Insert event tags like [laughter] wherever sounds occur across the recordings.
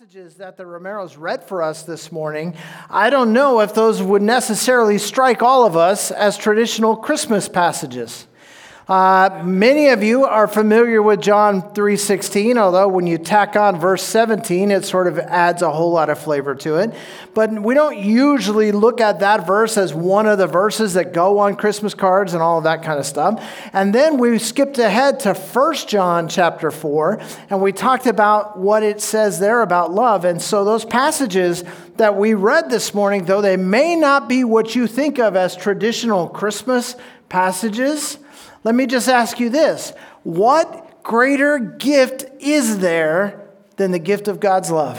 passages that the Romeros read for us this morning, I don't know if those would necessarily strike all of us as traditional Christmas passages. Uh, many of you are familiar with John 3:16, although when you tack on verse 17, it sort of adds a whole lot of flavor to it. But we don't usually look at that verse as one of the verses that go on Christmas cards and all of that kind of stuff. And then we skipped ahead to 1 John chapter 4, and we talked about what it says there about love. And so those passages that we read this morning, though they may not be what you think of as traditional Christmas passages, let me just ask you this What greater gift is there than the gift of God's love?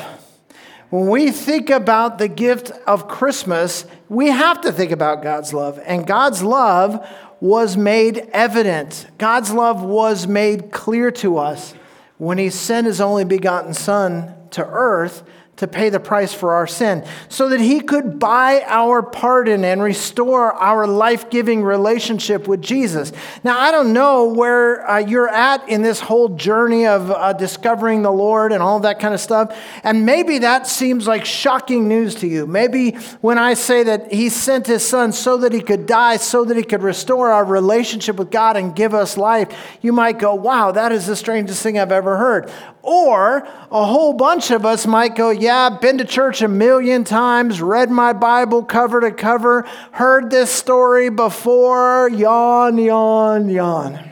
When we think about the gift of Christmas, we have to think about God's love. And God's love was made evident, God's love was made clear to us when He sent His only begotten Son to earth to pay the price for our sin so that he could buy our pardon and restore our life giving relationship with Jesus. Now, I don't know where uh, you're at in this whole journey of uh, discovering the Lord and all that kind of stuff. And maybe that seems like shocking news to you. Maybe when I say that he sent his son so that he could die, so that he could restore our relationship with God and give us life, you might go, wow, that is the strangest thing I've ever heard. Or a whole bunch of us might go, Yeah, I've been to church a million times, read my Bible cover to cover, heard this story before, yawn, yawn, yawn.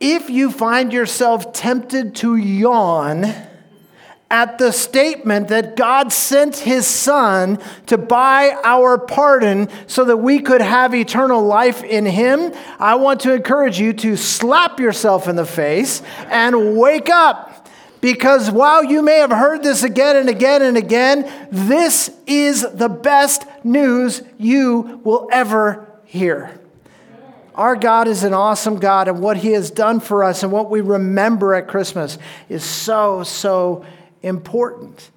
If you find yourself tempted to yawn, at the statement that God sent his son to buy our pardon so that we could have eternal life in him, I want to encourage you to slap yourself in the face and wake up. Because while you may have heard this again and again and again, this is the best news you will ever hear. Our God is an awesome God, and what He has done for us and what we remember at Christmas is so, so important.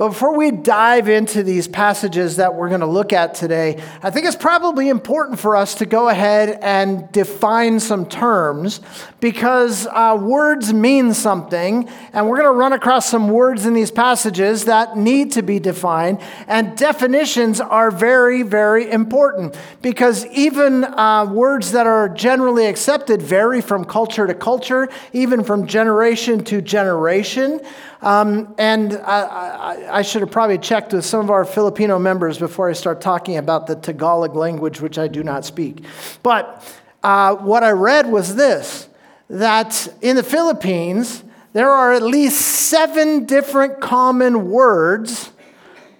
But before we dive into these passages that we're going to look at today, I think it's probably important for us to go ahead and define some terms because uh, words mean something, and we're going to run across some words in these passages that need to be defined. And definitions are very, very important because even uh, words that are generally accepted vary from culture to culture, even from generation to generation. Um, and I, I, I, should have probably checked with some of our Filipino members before I start talking about the Tagalog language, which I do not speak. But uh, what I read was this that in the Philippines, there are at least seven different common words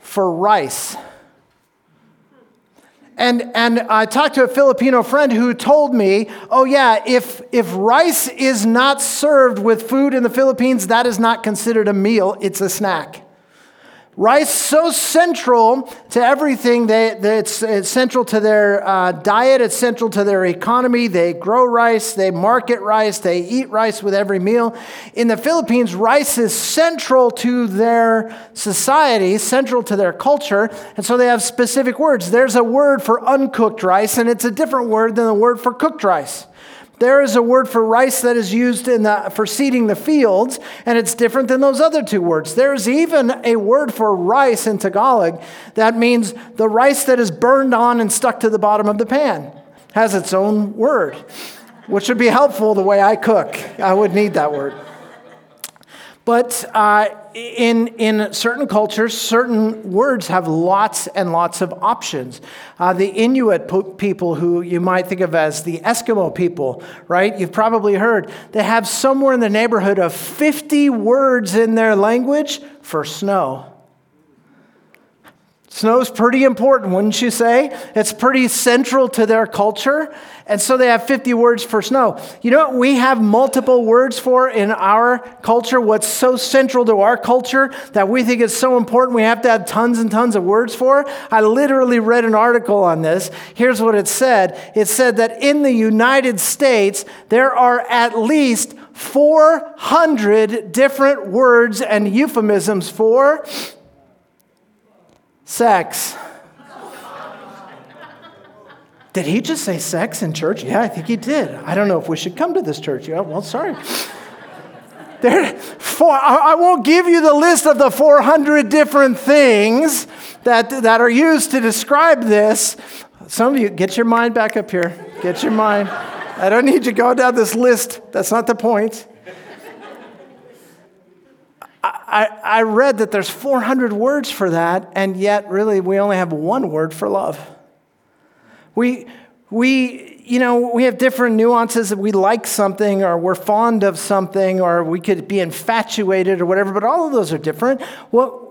for rice. And, and I talked to a Filipino friend who told me, oh, yeah, if, if rice is not served with food in the Philippines, that is not considered a meal, it's a snack. Rice so central to everything. They, they, it's, it's, central to their uh, diet. It's central to their economy. They grow rice. They market rice. They eat rice with every meal. In the Philippines, rice is central to their society, central to their culture, and so they have specific words. There's a word for uncooked rice, and it's a different word than the word for cooked rice. There is a word for rice that is used in the, for seeding the fields, and it's different than those other two words. There's even a word for rice in Tagalog that means the rice that is burned on and stuck to the bottom of the pan. Has its own word, which would be helpful the way I cook. I would need that word. But uh, in, in certain cultures, certain words have lots and lots of options. Uh, the Inuit po- people, who you might think of as the Eskimo people, right? You've probably heard, they have somewhere in the neighborhood of 50 words in their language for snow. Snow's pretty important, wouldn't you say? It's pretty central to their culture. And so they have 50 words for snow. You know what we have multiple words for in our culture? What's so central to our culture that we think is so important we have to have tons and tons of words for? I literally read an article on this. Here's what it said it said that in the United States, there are at least 400 different words and euphemisms for sex. Did he just say sex in church? Yeah, I think he did. I don't know if we should come to this church. Yeah, well, sorry. There, four, I won't give you the list of the 400 different things that, that are used to describe this. Some of you, get your mind back up here. Get your mind. I don't need you going down this list. That's not the point. I, I read that there's 400 words for that, and yet, really, we only have one word for love. We, we, you know, we have different nuances that we like something or we're fond of something or we could be infatuated or whatever, but all of those are different. Well,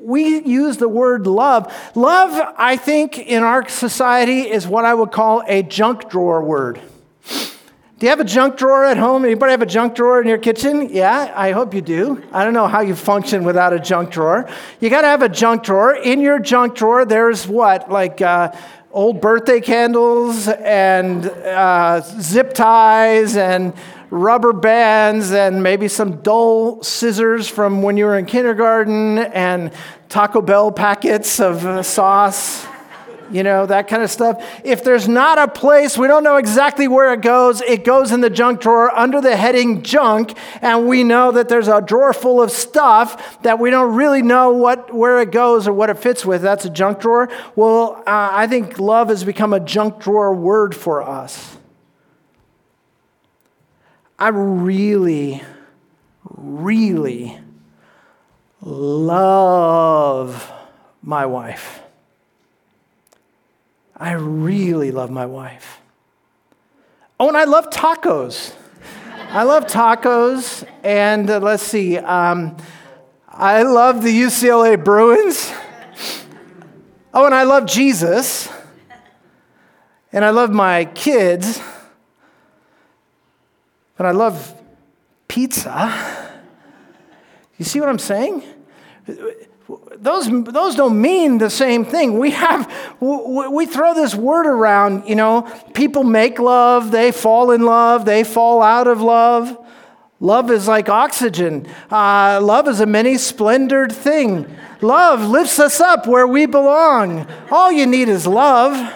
we use the word love. Love, I think, in our society is what I would call a junk drawer word. Do you have a junk drawer at home? Anybody have a junk drawer in your kitchen? Yeah, I hope you do. I don't know how you function without a junk drawer. You got to have a junk drawer. In your junk drawer, there's what? Like uh, old birthday candles and uh, zip ties and rubber bands and maybe some dull scissors from when you were in kindergarten and Taco Bell packets of uh, sauce you know, that kind of stuff. If there's not a place, we don't know exactly where it goes, it goes in the junk drawer under the heading junk, and we know that there's a drawer full of stuff that we don't really know what, where it goes or what it fits with. That's a junk drawer. Well, uh, I think love has become a junk drawer word for us. I really, really love my wife. I really love my wife. Oh, and I love tacos. I love tacos. And uh, let's see, um, I love the UCLA Bruins. Oh, and I love Jesus. And I love my kids. But I love pizza. You see what I'm saying? Those, those don't mean the same thing. We have, we throw this word around, you know, people make love, they fall in love, they fall out of love. Love is like oxygen. Uh, love is a many splendored thing. Love lifts us up where we belong. All you need is love.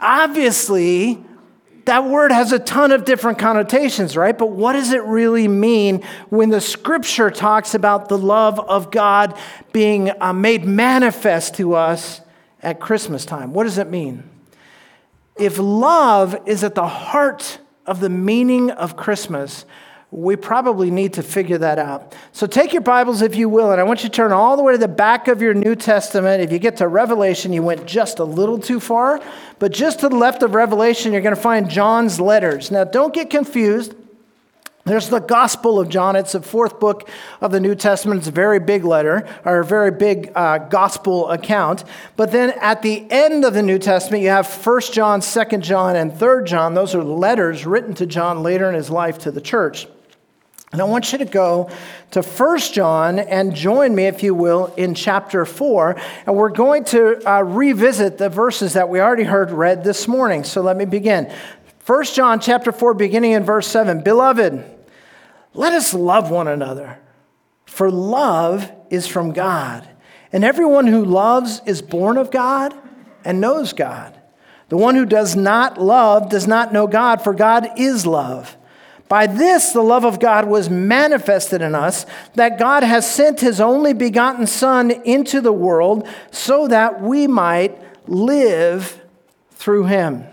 Obviously, that word has a ton of different connotations, right? But what does it really mean when the scripture talks about the love of God being uh, made manifest to us at Christmas time? What does it mean? If love is at the heart of the meaning of Christmas, we probably need to figure that out. So take your Bibles, if you will, and I want you to turn all the way to the back of your New Testament. If you get to Revelation, you went just a little too far, but just to the left of Revelation, you're going to find John's letters. Now, don't get confused. There's the Gospel of John. It's the fourth book of the New Testament. It's a very big letter, or a very big uh, gospel account. But then at the end of the New Testament, you have 1 John, 2 John, and 3 John. Those are letters written to John later in his life to the church. And I want you to go to 1 John and join me, if you will, in chapter 4. And we're going to uh, revisit the verses that we already heard read this morning. So let me begin. 1 John chapter 4, beginning in verse 7. Beloved, let us love one another, for love is from God. And everyone who loves is born of God and knows God. The one who does not love does not know God, for God is love. By this, the love of God was manifested in us, that God has sent his only begotten Son into the world so that we might live through him.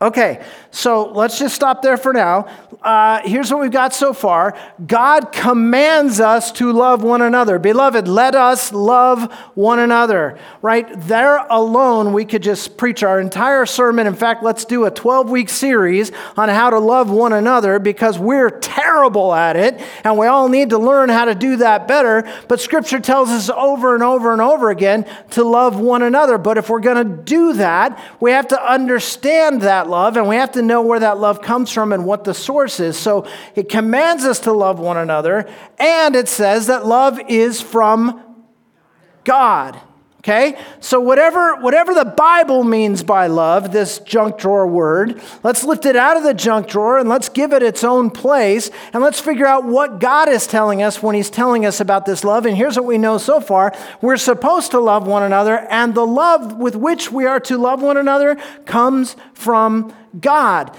Okay, so let's just stop there for now. Uh, here's what we've got so far God commands us to love one another. Beloved, let us love one another. Right there alone, we could just preach our entire sermon. In fact, let's do a 12 week series on how to love one another because we're terrible at it and we all need to learn how to do that better. But Scripture tells us over and over and over again to love one another. But if we're going to do that, we have to understand that love, and we have know where that love comes from and what the source is. So it commands us to love one another, and it says that love is from God. Okay? So whatever whatever the Bible means by love, this junk drawer word, let's lift it out of the junk drawer and let's give it its own place and let's figure out what God is telling us when he's telling us about this love. And here's what we know so far. We're supposed to love one another and the love with which we are to love one another comes from God.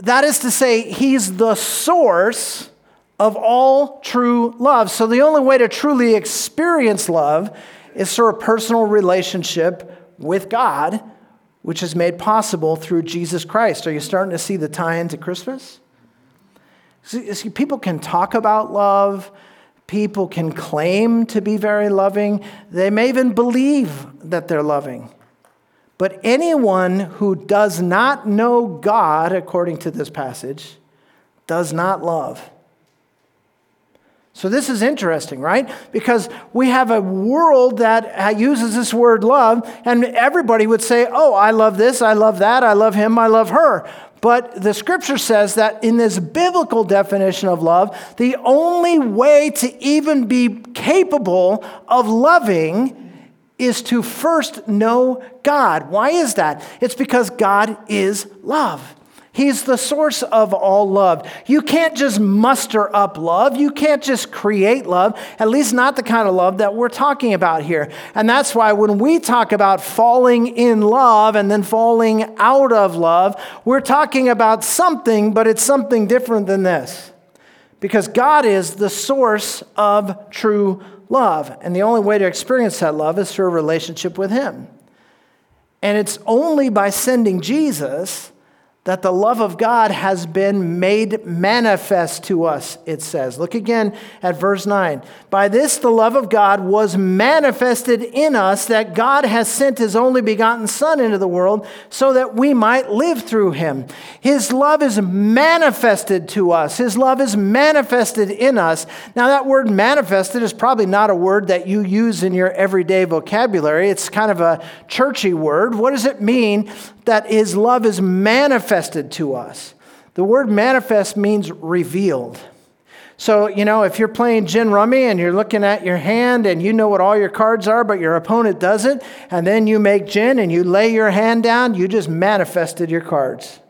That is to say, he's the source of all true love. So the only way to truly experience love is through a personal relationship with God, which is made possible through Jesus Christ. Are you starting to see the tie into Christmas? See, see, people can talk about love, people can claim to be very loving, they may even believe that they're loving. But anyone who does not know God, according to this passage, does not love. So, this is interesting, right? Because we have a world that uses this word love, and everybody would say, Oh, I love this, I love that, I love him, I love her. But the scripture says that in this biblical definition of love, the only way to even be capable of loving is to first know God. Why is that? It's because God is love. He's the source of all love. You can't just muster up love. You can't just create love, at least not the kind of love that we're talking about here. And that's why when we talk about falling in love and then falling out of love, we're talking about something, but it's something different than this. Because God is the source of true love. And the only way to experience that love is through a relationship with Him. And it's only by sending Jesus that the love of God has been made manifest to us, it says. Look again at verse 9. By this, the love of God was manifested in us, that God has sent his only begotten Son into the world so that we might live through him. His love is manifested to us, his love is manifested in us. Now, that word manifested is probably not a word that you use in your everyday vocabulary, it's kind of a churchy word. What does it mean that his love is manifested to us. The word manifest means revealed. So, you know, if you're playing gin rummy and you're looking at your hand and you know what all your cards are, but your opponent doesn't, and then you make gin and you lay your hand down, you just manifested your cards.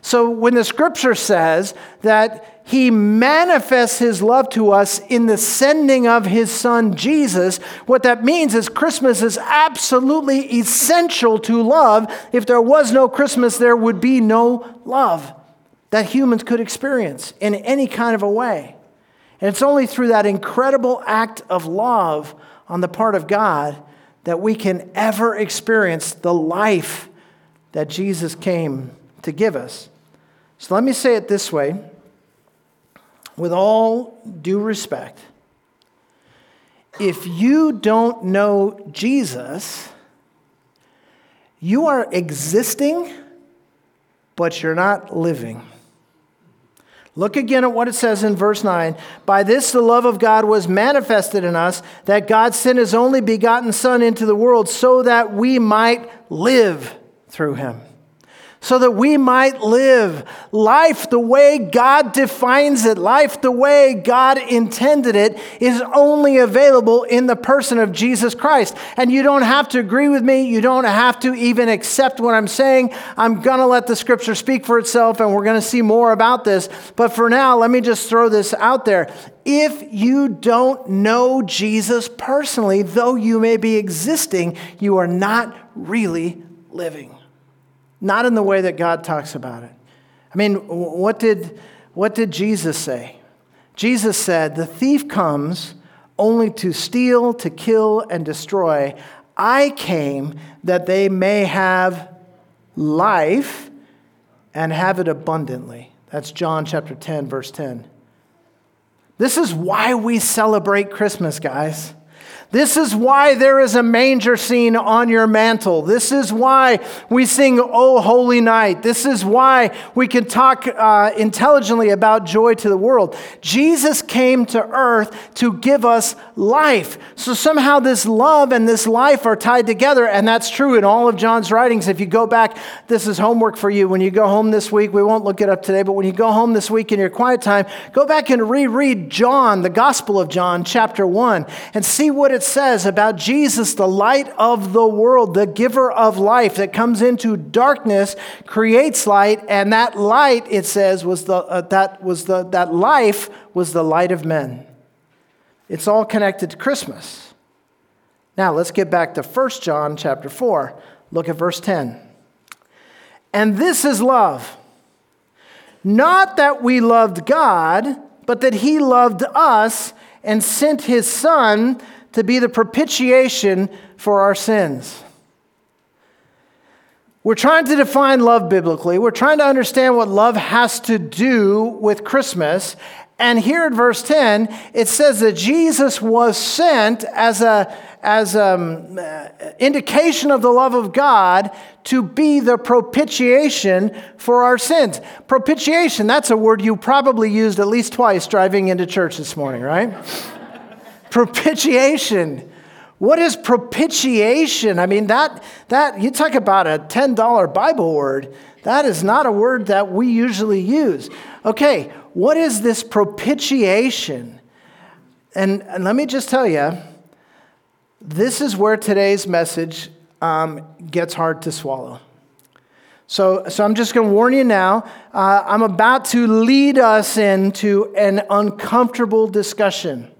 So, when the scripture says that he manifests his love to us in the sending of his son Jesus. What that means is Christmas is absolutely essential to love. If there was no Christmas, there would be no love that humans could experience in any kind of a way. And it's only through that incredible act of love on the part of God that we can ever experience the life that Jesus came to give us. So let me say it this way with all due respect, if you don't know Jesus, you are existing, but you're not living. Look again at what it says in verse 9. By this the love of God was manifested in us, that God sent his only begotten Son into the world so that we might live through him so that we might live life the way God defines it, life the way God intended it, is only available in the person of Jesus Christ. And you don't have to agree with me, you don't have to even accept what I'm saying. I'm going to let the scripture speak for itself, and we're going to see more about this. But for now, let me just throw this out there. If you don't know Jesus personally, though you may be existing, you are not really living not in the way that God talks about it. I mean, what did, what did Jesus say? Jesus said, The thief comes only to steal, to kill, and destroy. I came that they may have life and have it abundantly. That's John chapter 10, verse 10. This is why we celebrate Christmas, guys. This is why there is a manger scene on your mantle. This is why we sing, Oh Holy Night. This is why we can talk uh, intelligently about joy to the world. Jesus came to earth to give us life. So somehow this love and this life are tied together, and that's true in all of John's writings. If you go back, this is homework for you. When you go home this week, we won't look it up today, but when you go home this week in your quiet time, go back and reread John, the Gospel of John, chapter 1, and see what it says about Jesus, the light of the world, the giver of life that comes into darkness, creates light, and that light, it says, was the, uh, that, was the, that life was the light of men. It's all connected to Christmas. Now let's get back to 1 John chapter 4. Look at verse 10. And this is love Not that we loved God, but that He loved us and sent His Son to be the propitiation for our sins. We're trying to define love biblically. We're trying to understand what love has to do with Christmas. And here in verse 10, it says that Jesus was sent as a as an um, indication of the love of God to be the propitiation for our sins. Propitiation, that's a word you probably used at least twice driving into church this morning, right? Propitiation. What is propitiation? I mean, that, that you talk about a $10 Bible word. That is not a word that we usually use. Okay, what is this propitiation? And, and let me just tell you, this is where today's message um, gets hard to swallow. So, so I'm just going to warn you now. Uh, I'm about to lead us into an uncomfortable discussion.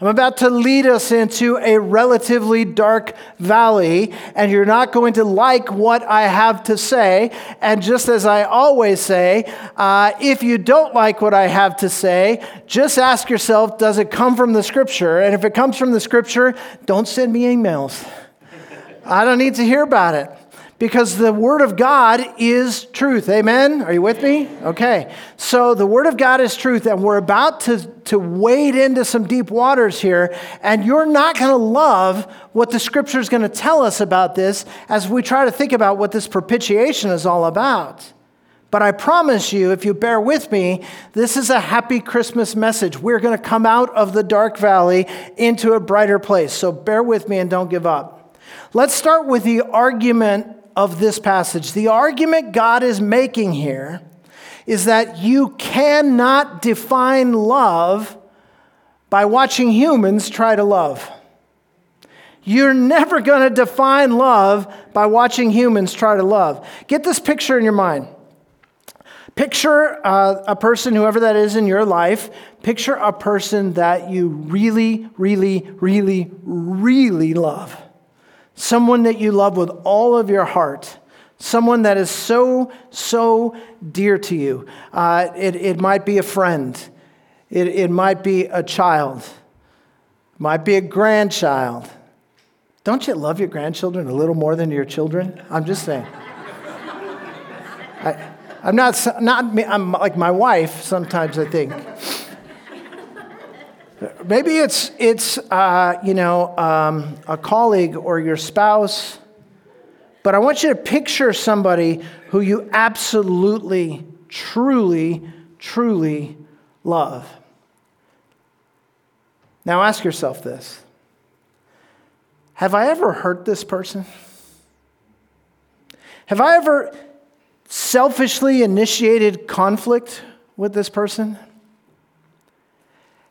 I'm about to lead us into a relatively dark valley, and you're not going to like what I have to say. And just as I always say, uh, if you don't like what I have to say, just ask yourself, does it come from the scripture? And if it comes from the scripture, don't send me emails. I don't need to hear about it because the Word of God is truth. Amen? Are you with me? Okay. So the Word of God is truth, and we're about to, to wade into some deep waters here, and you're not going to love what the Scripture is going to tell us about this as we try to think about what this propitiation is all about. But I promise you, if you bear with me, this is a happy Christmas message. We're going to come out of the dark valley into a brighter place. So bear with me and don't give up. Let's start with the argument of this passage. The argument God is making here is that you cannot define love by watching humans try to love. You're never going to define love by watching humans try to love. Get this picture in your mind. Picture uh, a person, whoever that is in your life, picture a person that you really, really, really, really love someone that you love with all of your heart, someone that is so, so dear to you. Uh, it, it might be a friend, it, it might be a child, it might be a grandchild. Don't you love your grandchildren a little more than your children? I'm just saying. [laughs] I, I'm not, not I'm like my wife sometimes, I think. Maybe it's, it's uh, you know, um, a colleague or your spouse, but I want you to picture somebody who you absolutely, truly, truly love. Now ask yourself this Have I ever hurt this person? Have I ever selfishly initiated conflict with this person?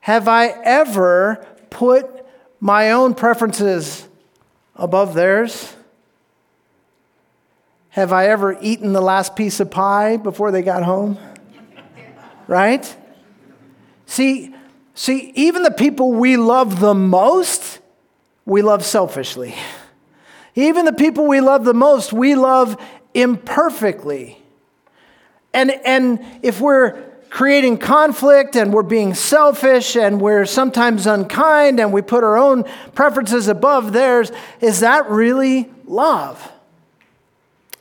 Have I ever put my own preferences above theirs? Have I ever eaten the last piece of pie before they got home? right? See, see, even the people we love the most, we love selfishly. Even the people we love the most, we love imperfectly. And, and if we're creating conflict and we're being selfish and we're sometimes unkind and we put our own preferences above theirs, is that really love?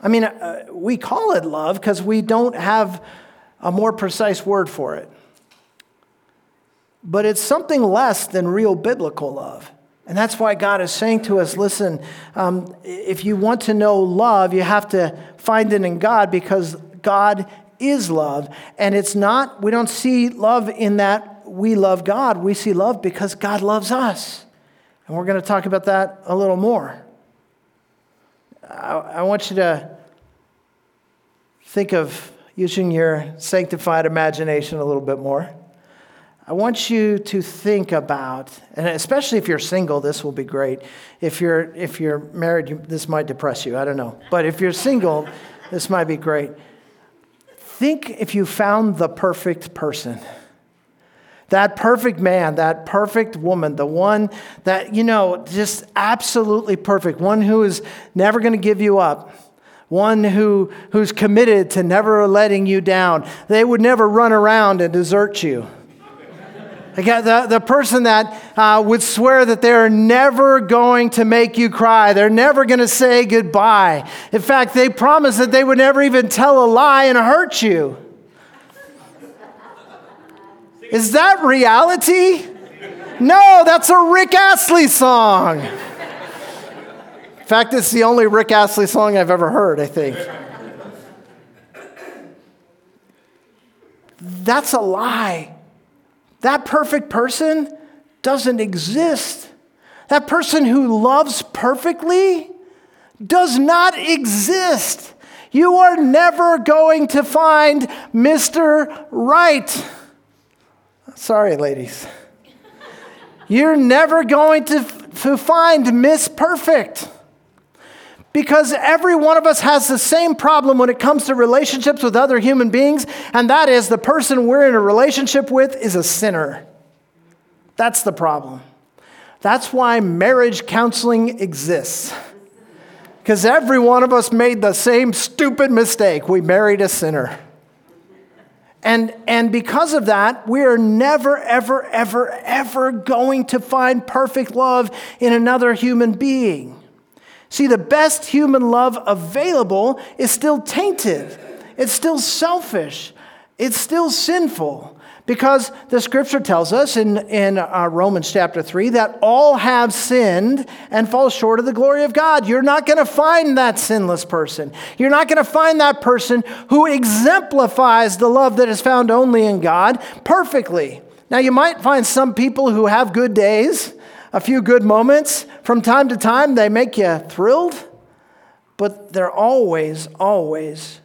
I mean, uh, we call it love because we don't have a more precise word for it. But it's something less than real biblical love. And that's why God is saying to us listen, um, if you want to know love, you have to find it in God because God is love. And it's not, we don't see love in that we love God. We see love because God loves us. And we're going to talk about that a little more. I, I want you to think of using your sanctified imagination a little bit more. I want you to think about, and especially if you're single, this will be great. If you're, if you're married, you, this might depress you. I don't know. But if you're single, this might be great. Think if you found the perfect person. That perfect man, that perfect woman, the one that, you know, just absolutely perfect, one who is never going to give you up, one who, who's committed to never letting you down. They would never run around and desert you. The, the person that uh, would swear that they're never going to make you cry, they're never going to say goodbye. In fact, they promise that they would never even tell a lie and hurt you. Is that reality? No, that's a Rick Astley song. In fact, it's the only Rick Astley song I've ever heard, I think. That's a lie. That perfect person doesn't exist. That person who loves perfectly does not exist. You are never going to find Mr. Right. Sorry, ladies. You're never going to, to find Miss Perfect. Because every one of us has the same problem when it comes to relationships with other human beings, and that is the person we're in a relationship with is a sinner. That's the problem. That's why marriage counseling exists. Because every one of us made the same stupid mistake. We married a sinner. And, and because of that, we are never, ever, ever, ever going to find perfect love in another human being. See, the best human love available is still tainted, it's still selfish, it's still sinful. Because the scripture tells us in, in uh, Romans chapter 3 that all have sinned and fall short of the glory of God. You're not going to find that sinless person. You're not going to find that person who exemplifies the love that is found only in God perfectly. Now, you might find some people who have good days, a few good moments. From time to time, they make you thrilled, but they're always, always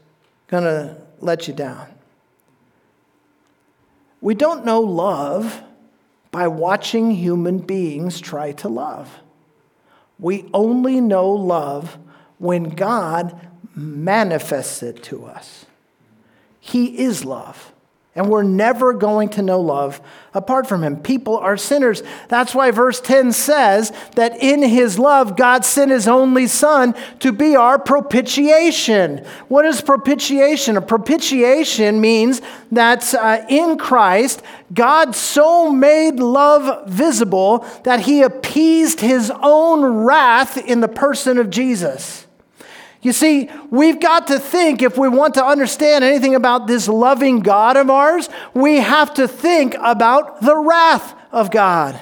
going to let you down. We don't know love by watching human beings try to love. We only know love when God manifests it to us. He is love. And we're never going to know love apart from him. People are sinners. That's why verse 10 says that in his love, God sent his only son to be our propitiation. What is propitiation? A propitiation means that uh, in Christ, God so made love visible that he appeased his own wrath in the person of Jesus. You see, we've got to think, if we want to understand anything about this loving God of ours, we have to think about the wrath of God.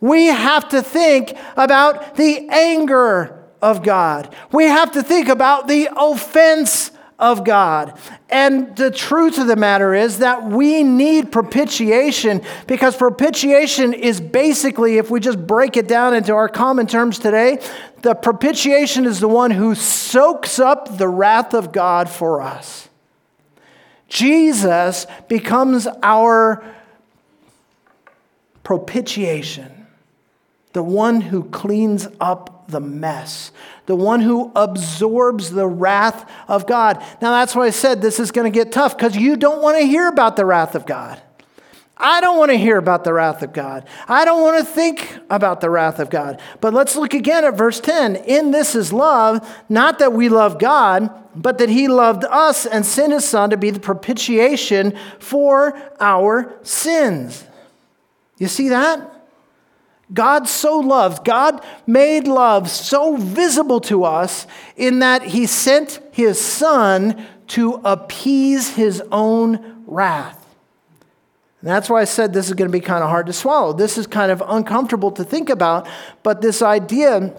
We have to think about the anger of God. We have to think about the offense of God. And the truth of the matter is that we need propitiation because propitiation is basically, if we just break it down into our common terms today, the propitiation is the one who soaks up the wrath of God for us. Jesus becomes our propitiation, the one who cleans up the mess, the one who absorbs the wrath of God. Now, that's why I said this is going to get tough because you don't want to hear about the wrath of God. I don't want to hear about the wrath of God. I don't want to think about the wrath of God. But let's look again at verse 10. In this is love, not that we love God, but that he loved us and sent his son to be the propitiation for our sins. You see that? God so loved, God made love so visible to us in that he sent his son to appease his own wrath. And that's why I said this is going to be kind of hard to swallow. This is kind of uncomfortable to think about, but this idea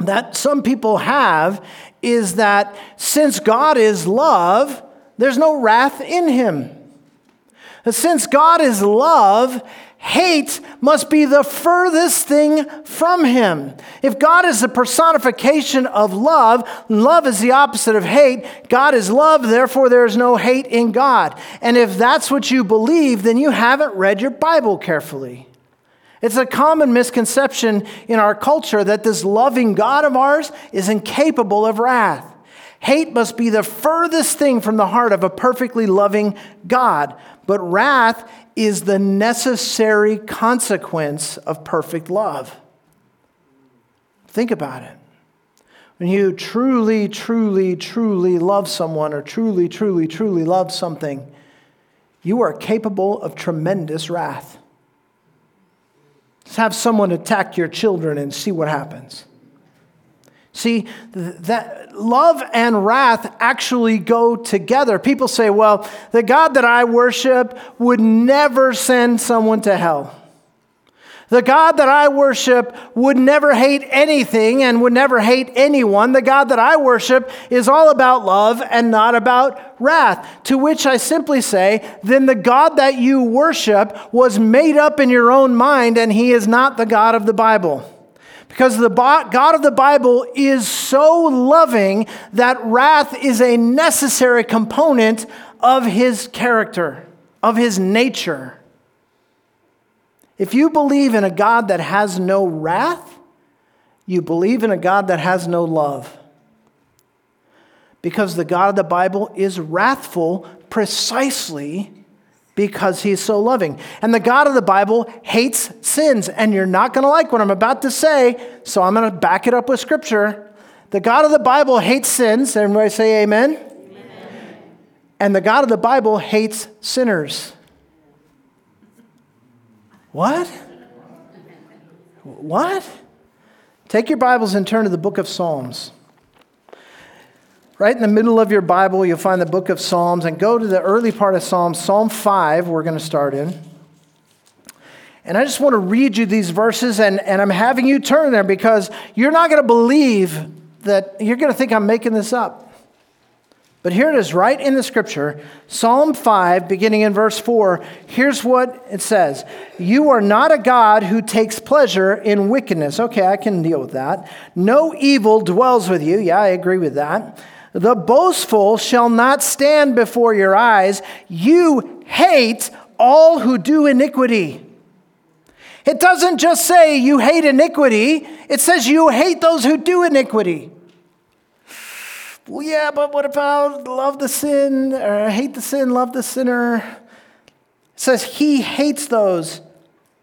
that some people have is that since God is love, there's no wrath in him. Since God is love, hate must be the furthest thing from him. If God is the personification of love, love is the opposite of hate. God is love, therefore there is no hate in God. And if that's what you believe, then you haven't read your Bible carefully. It's a common misconception in our culture that this loving God of ours is incapable of wrath. Hate must be the furthest thing from the heart of a perfectly loving God. But wrath is the necessary consequence of perfect love. Think about it. when you truly, truly, truly love someone or truly, truly, truly love something, you are capable of tremendous wrath. Just have someone attack your children and see what happens. See, that love and wrath actually go together. People say, well, the God that I worship would never send someone to hell. The God that I worship would never hate anything and would never hate anyone. The God that I worship is all about love and not about wrath. To which I simply say, then the God that you worship was made up in your own mind and he is not the God of the Bible. Because the God of the Bible is so loving that wrath is a necessary component of his character, of his nature. If you believe in a God that has no wrath, you believe in a God that has no love. Because the God of the Bible is wrathful precisely because he's so loving. And the God of the Bible hates sins. And you're not going to like what I'm about to say, so I'm going to back it up with scripture. The God of the Bible hates sins. Everybody say amen. amen. And the God of the Bible hates sinners. What? What? Take your Bibles and turn to the book of Psalms. Right in the middle of your Bible, you'll find the book of Psalms, and go to the early part of Psalms, Psalm 5, we're going to start in. And I just want to read you these verses, and, and I'm having you turn there because you're not going to believe that you're going to think I'm making this up. But here it is, right in the scripture, Psalm 5, beginning in verse 4. Here's what it says You are not a God who takes pleasure in wickedness. Okay, I can deal with that. No evil dwells with you. Yeah, I agree with that. The boastful shall not stand before your eyes. You hate all who do iniquity. It doesn't just say you hate iniquity, it says you hate those who do iniquity well, yeah, but what about love the sin, or hate the sin, love the sinner? It says he hates those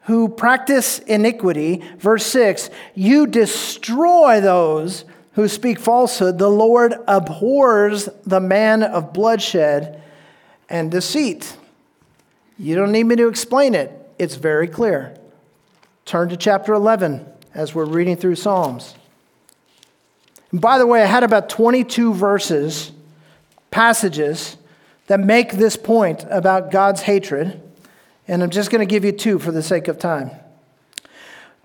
who practice iniquity. Verse 6 You destroy those who speak falsehood. The Lord abhors the man of bloodshed and deceit. You don't need me to explain it, it's very clear. Turn to chapter 11 as we're reading through Psalms. And by the way, I had about 22 verses, passages that make this point about God's hatred, and I'm just going to give you two for the sake of time.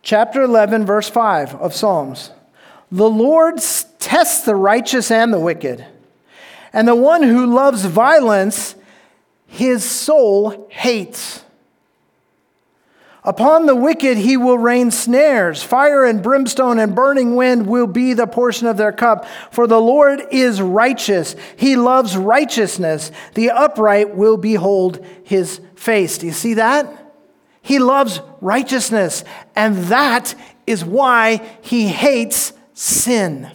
Chapter 11, verse 5 of Psalms. The Lord tests the righteous and the wicked, and the one who loves violence, his soul hates. Upon the wicked he will rain snares. Fire and brimstone and burning wind will be the portion of their cup. For the Lord is righteous. He loves righteousness. The upright will behold his face. Do you see that? He loves righteousness. And that is why he hates sin.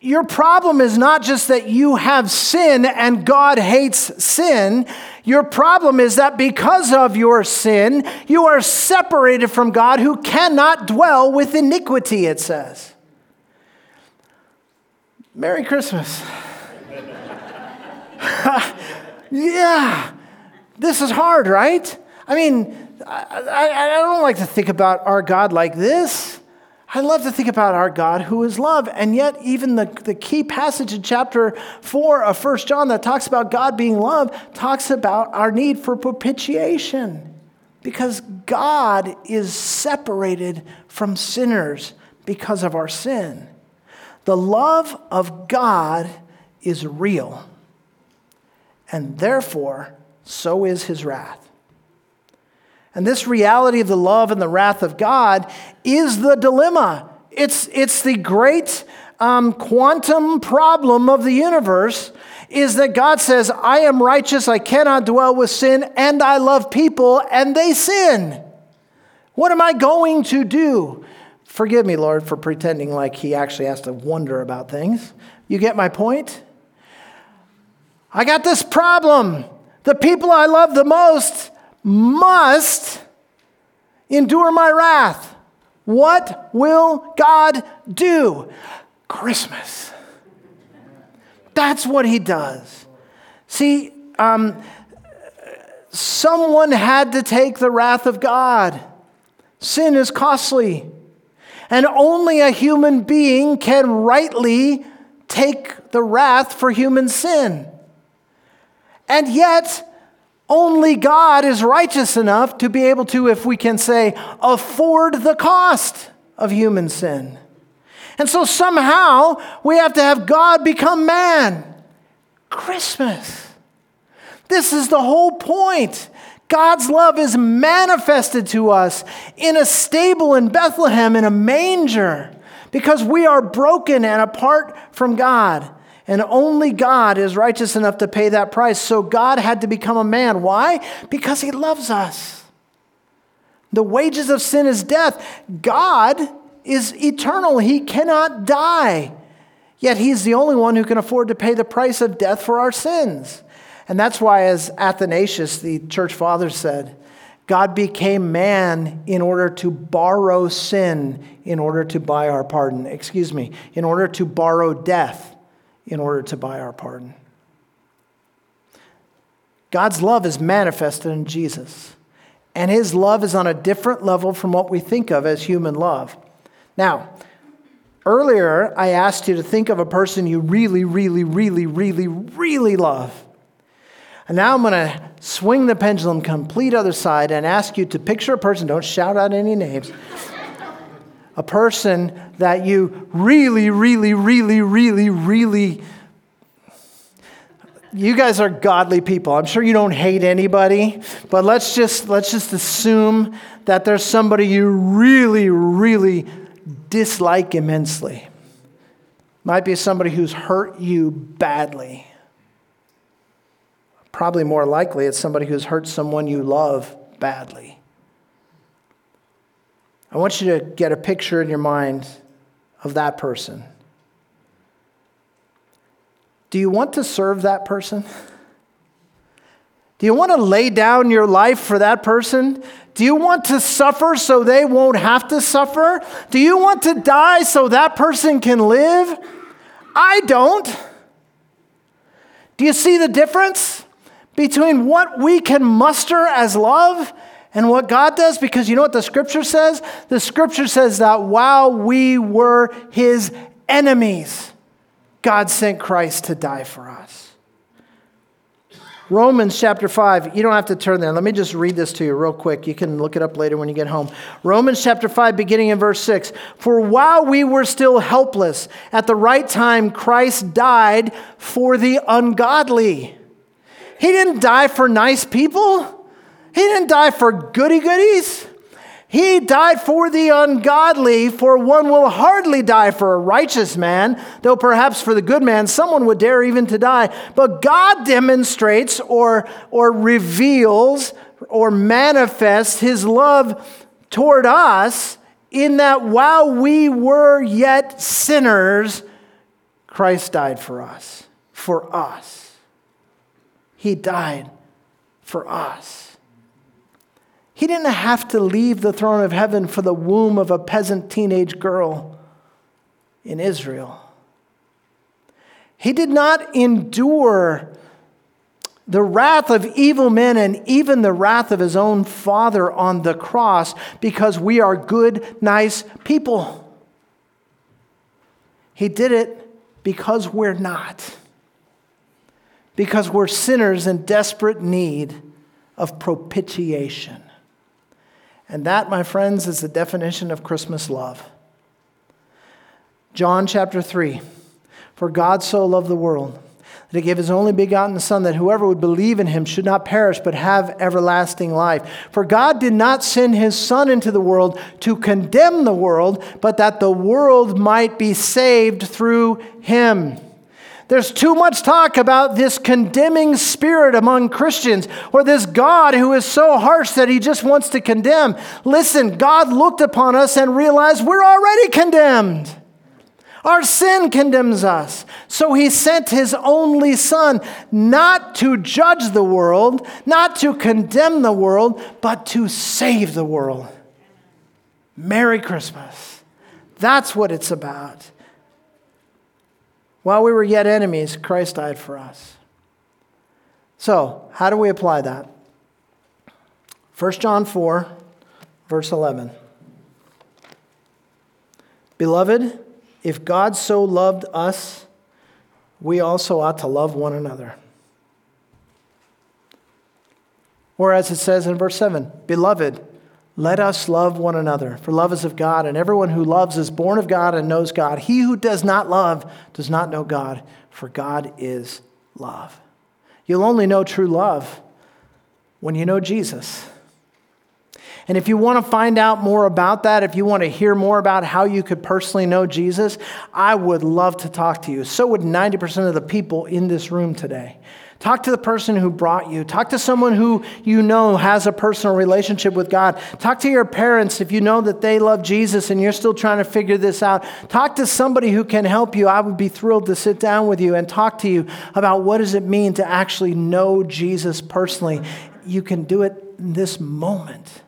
Your problem is not just that you have sin and God hates sin. Your problem is that because of your sin, you are separated from God who cannot dwell with iniquity, it says. Merry Christmas. [laughs] yeah, this is hard, right? I mean, I, I, don't like to think about our God like this. I love to think about our God who is love. And yet, even the, the key passage in chapter 4 of 1 John that talks about God being love talks about our need for propitiation. Because God is separated from sinners because of our sin. The love of God is real. And therefore, so is his wrath. And this reality of the love and the wrath of God is the dilemma. It's, it's the great um, quantum problem of the universe is that God says, I am righteous, I cannot dwell with sin, and I love people, and they sin. What am I going to do? Forgive me, Lord, for pretending like He actually has to wonder about things. You get my point? I got this problem. The people I love the most must endure my wrath. What will God do? Christmas. That's what he does. See, um, someone had to take the wrath of God. Sin is costly. And only a human being can rightly take the wrath for human sin. And yet, only God is righteous enough to be able to, if we can say, afford the cost of human sin. And so somehow we have to have God become man. Christmas. This is the whole point. God's love is manifested to us in a stable in Bethlehem in a manger because we are broken and apart from God. And only God is righteous enough to pay that price. So God had to become a man. Why? Because he loves us. The wages of sin is death. God is eternal, he cannot die. Yet he's the only one who can afford to pay the price of death for our sins. And that's why, as Athanasius, the church father, said, God became man in order to borrow sin in order to buy our pardon. Excuse me, in order to borrow death in order to buy our pardon. God's love is manifested in Jesus, and his love is on a different level from what we think of as human love. Now, earlier I asked you to think of a person you really, really, really, really, really love. And now I'm going to swing the pendulum complete other side and ask you to picture a person, don't shout out any names, a person that you really, really, really, really, really. You guys are godly people. I'm sure you don't hate anybody, but let's just let's just assume that there's somebody you really, really dislike immensely. Might be somebody who's hurt you badly. Probably more likely, it's somebody who's hurt someone you love badly. I want you to get a picture in your mind of that person. Do you want to serve that person? Do you want to lay down your life for that person? Do you want to suffer so they won't have to suffer? Do you want to die so that person can live? I don't. Do you see the difference between what we can muster as love and what God does, because you know what the scripture says? The scripture says that while we were his enemies, God sent Christ to die for us. Romans chapter 5, you don't have to turn there. Let me just read this to you real quick. You can look it up later when you get home. Romans chapter 5, beginning in verse 6. For while we were still helpless, at the right time, Christ died for the ungodly. He didn't die for nice people. He didn't die for goody goodies. He died for the ungodly, for one will hardly die for a righteous man, though perhaps for the good man someone would dare even to die. But God demonstrates or, or reveals or manifests his love toward us in that while we were yet sinners, Christ died for us. For us. He died for us. He didn't have to leave the throne of heaven for the womb of a peasant teenage girl in Israel. He did not endure the wrath of evil men and even the wrath of his own father on the cross because we are good, nice people. He did it because we're not, because we're sinners in desperate need of propitiation. And that, my friends, is the definition of Christmas love. John chapter 3 For God so loved the world that he gave his only begotten Son, that whoever would believe in him should not perish, but have everlasting life. For God did not send his Son into the world to condemn the world, but that the world might be saved through him. There's too much talk about this condemning spirit among Christians or this God who is so harsh that he just wants to condemn. Listen, God looked upon us and realized we're already condemned. Our sin condemns us. So he sent his only son not to judge the world, not to condemn the world, but to save the world. Merry Christmas. That's what it's about. While we were yet enemies, Christ died for us. So, how do we apply that? 1 John 4, verse 11. Beloved, if God so loved us, we also ought to love one another. Or as it says in verse 7 Beloved, let us love one another, for love is of God, and everyone who loves is born of God and knows God. He who does not love does not know God, for God is love. You'll only know true love when you know Jesus. And if you want to find out more about that, if you want to hear more about how you could personally know Jesus, I would love to talk to you. So would 90% of the people in this room today. Talk to the person who brought you. Talk to someone who you know has a personal relationship with God. Talk to your parents if you know that they love Jesus and you're still trying to figure this out. Talk to somebody who can help you. I would be thrilled to sit down with you and talk to you about what does it mean to actually know Jesus personally. You can do it in this moment.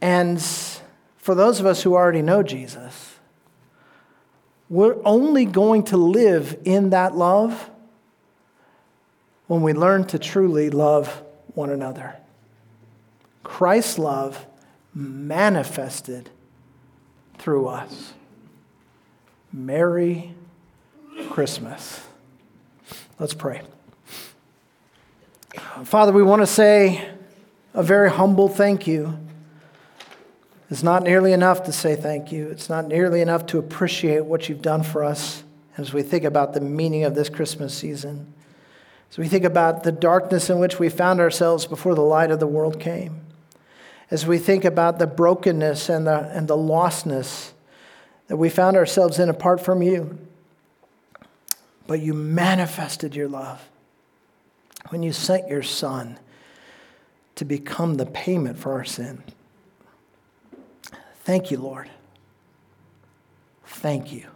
And for those of us who already know Jesus, we're only going to live in that love when we learn to truly love one another. Christ's love manifested through us. Merry Christmas. Let's pray. Father, we want to say a very humble thank you it's not nearly enough to say thank you. It's not nearly enough to appreciate what you've done for us as we think about the meaning of this Christmas season. As we think about the darkness in which we found ourselves before the light of the world came. As we think about the brokenness and the, and the lostness that we found ourselves in apart from you. But you manifested your love when you sent your Son to become the payment for our sin. Thank you, Lord. Thank you.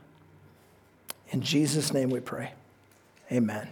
In Jesus' name we pray. Amen.